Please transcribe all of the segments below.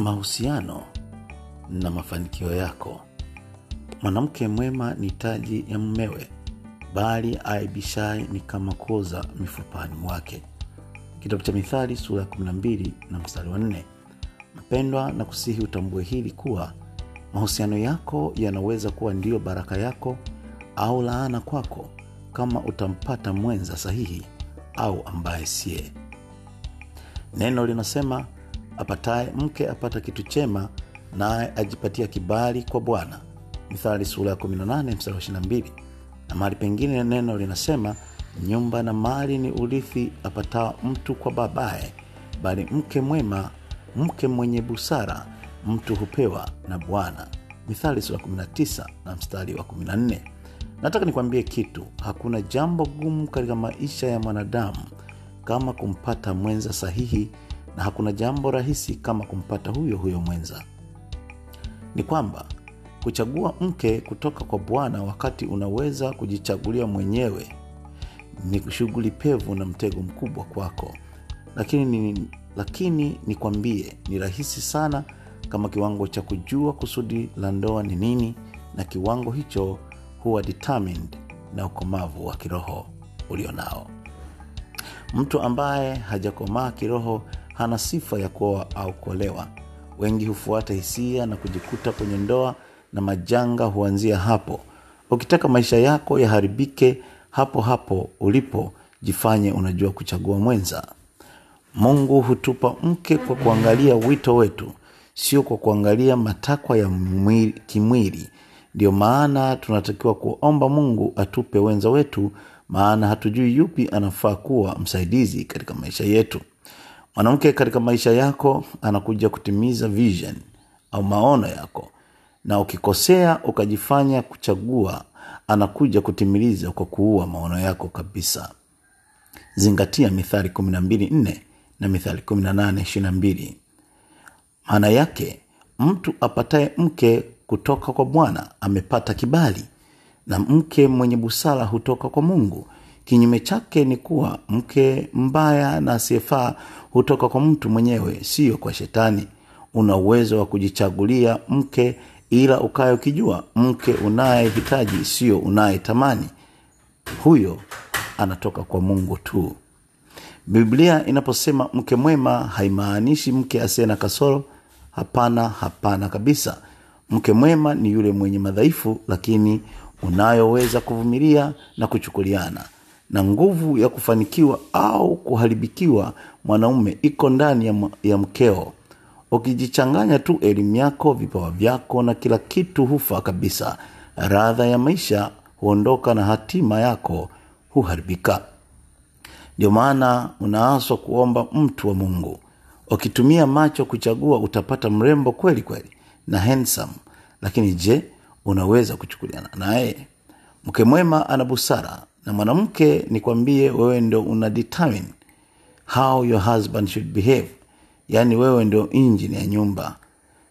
mahusiano na mafanikio yako. Mwanamke mwema ni taji ya mmewe bali aibishai ni kama koza mifupani mwake. Kitabu cha mithali sura ya 12 na mstari wa 4 mpendwa na kusihi utambue hili kuwa mahusiano yako yanaweza kuwa ndiyo baraka yako au laana kwako kama utampata mwenza sahihi au ambaye siye. Neno linasema apataye mke apata kitu chema naye ajipatia kibali kwa bwana. Mithali sura ya 18 mstari wa 22 na mahali pengine neno linasema nyumba na mali ni urithi apatao mtu kwa babaye bali mke mwema mke mwenye busara mtu hupewa na bwana. Mithali sura 19 na mstari wa 14 nataka nikwambie kitu hakuna jambo gumu katika maisha ya mwanadamu kama kumpata mwenza sahihi na hakuna jambo rahisi kama kumpata huyo huyo mwenza. Ni kwamba kuchagua mke kutoka kwa bwana wakati unaweza kujichagulia mwenyewe ni shughuli pevu na mtego mkubwa kwako. Lakini ni, lakini nikwambie ni rahisi sana kama kiwango cha kujua kusudi la ndoa ni nini na kiwango hicho huwa determined na ukomavu wa kiroho ulio nao mtu ambaye hajakomaa kiroho hana sifa ya kuoa au kuolewa. Wengi hufuata hisia na kujikuta kwenye ndoa na majanga huanzia hapo. Ukitaka maisha yako yaharibike hapo hapo ulipo jifanye unajua kuchagua mwenza. Mungu hutupa mke kwa kuangalia wito wetu sio kwa kuangalia matakwa ya mwili, kimwili. Ndio maana tunatakiwa kuomba mungu atupe wenza wetu maana hatujui yupi anafaa kuwa msaidizi katika maisha yetu mwanamke katika maisha yako anakuja kutimiza vision au maono yako. Na ukikosea ukajifanya kuchagua anakuja kutimiliza kwa kuua maono yako kabisa. Zingatia mithali 124 na mithali 1822 maana yake mtu apataye mke kutoka kwa bwana amepata kibali na mke mwenye busara hutoka kwa mungu kinyume chake ni kuwa mke mbaya na asiyefaa hutoka kwa mtu mwenyewe siyo kwa shetani. Una uwezo wa kujichagulia mke ila ukaye ukijua mke unayehitaji sio unayetamani huyo anatoka kwa mungu tu. Biblia inaposema mke mwema haimaanishi mke asiye na kasoro. Hapana hapana kabisa. Mke mwema ni yule mwenye madhaifu lakini unayoweza kuvumilia na kuchukuliana na nguvu ya kufanikiwa au kuharibikiwa mwanaume iko ndani ya, ya mkeo. Ukijichanganya tu elimu yako vipawa vyako na kila kitu hufa kabisa. Radha ya maisha huondoka na hatima yako huharibika. Ndio maana unaaswa kuomba mtu wa mungu. Ukitumia macho kuchagua utapata mrembo kweli kweli na handsome. Lakini je unaweza kuchukuliana naye? Mke mwema ana busara na mwanamke nikwambie wewe ndo una determine how your husband should behave. Yaani wewe ndo injini ya nyumba.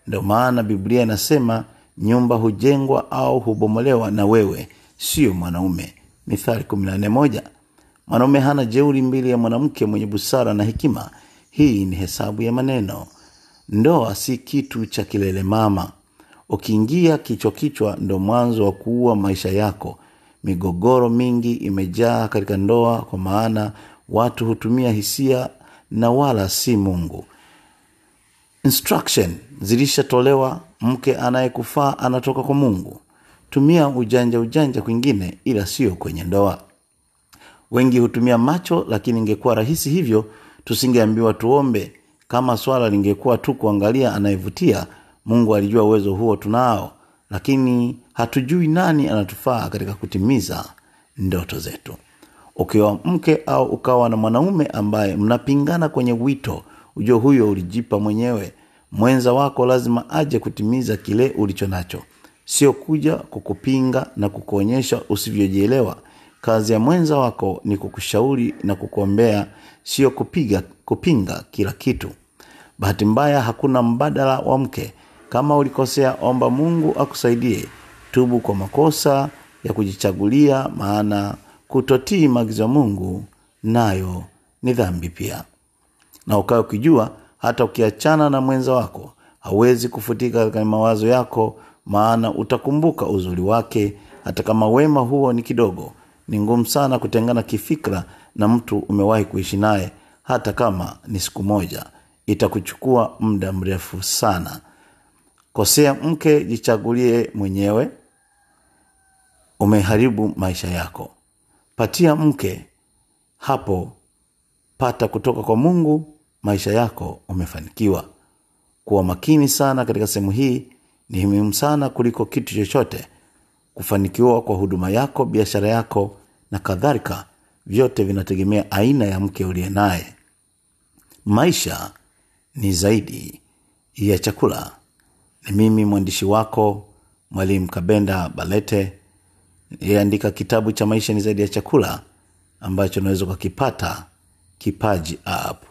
Ndo maana biblia inasema nyumba hujengwa au hubomolewa na wewe sio mwanaume. Mithali 141 mwanaume hana jeuri mbili ya mwanamke mwenye busara na hekima. Hii ni hesabu ya maneno. Ndoa si kitu cha kilele mama. Ukiingia kichwa kichwa ndo mwanzo wa kuua maisha yako migogoro mingi imejaa katika ndoa kwa maana watu hutumia hisia na wala si mungu. Instruction zilishatolewa mke anayekufaa anatoka kwa mungu. Tumia ujanja ujanja kwingine ila sio kwenye ndoa. Wengi hutumia macho lakini ingekuwa rahisi hivyo tusingeambiwa tuombe. Kama swala lingekuwa tu kuangalia anayevutia mungu alijua uwezo huo tunao lakini hatujui nani anatufaa katika kutimiza ndoto zetu. Ukiwa mke au ukawa na mwanaume ambaye mnapingana kwenye wito ujue huyo ulijipa mwenyewe. Mwenza wako lazima aje kutimiza kile ulicho nacho. Sio kuja kukupinga na kukuonyesha usivyojielewa. Kazi ya mwenza wako ni kukushauri na kukuombea sio kupiga kupinga kila kitu. Bahati mbaya hakuna mbadala wa mke kama ulikosea omba mungu akusaidie. Tubu kwa makosa ya kujichagulia maana kutotii maagizo ya mungu nayo ni dhambi pia. Na ukawe ukijua hata ukiachana na mwenza wako hawezi kufutika katika mawazo yako maana utakumbuka uzuri wake. Hata kama wema huo ni kidogo ni ngumu sana kutengana kifikra na mtu umewahi kuishi naye hata kama ni siku moja. Itakuchukua muda mrefu sana kosea mke jichagulie mwenyewe. Umeharibu maisha yako. Patia mke. Hapo pata kutoka kwa mungu maisha yako umefanikiwa. Kuwa makini sana katika sehemu hii. Ni muhimu sana kuliko kitu chochote. Kufanikiwa kwa huduma yako biashara yako na kadhalika. Vyote vinategemea aina ya mke uliye naye. Maisha ni zaidi ya chakula ni mimi mwandishi wako mwalimu kabenda balete. Niliyeandika kitabu cha maisha ni zaidi ya chakula ambacho unaweza ukakipata kipaji app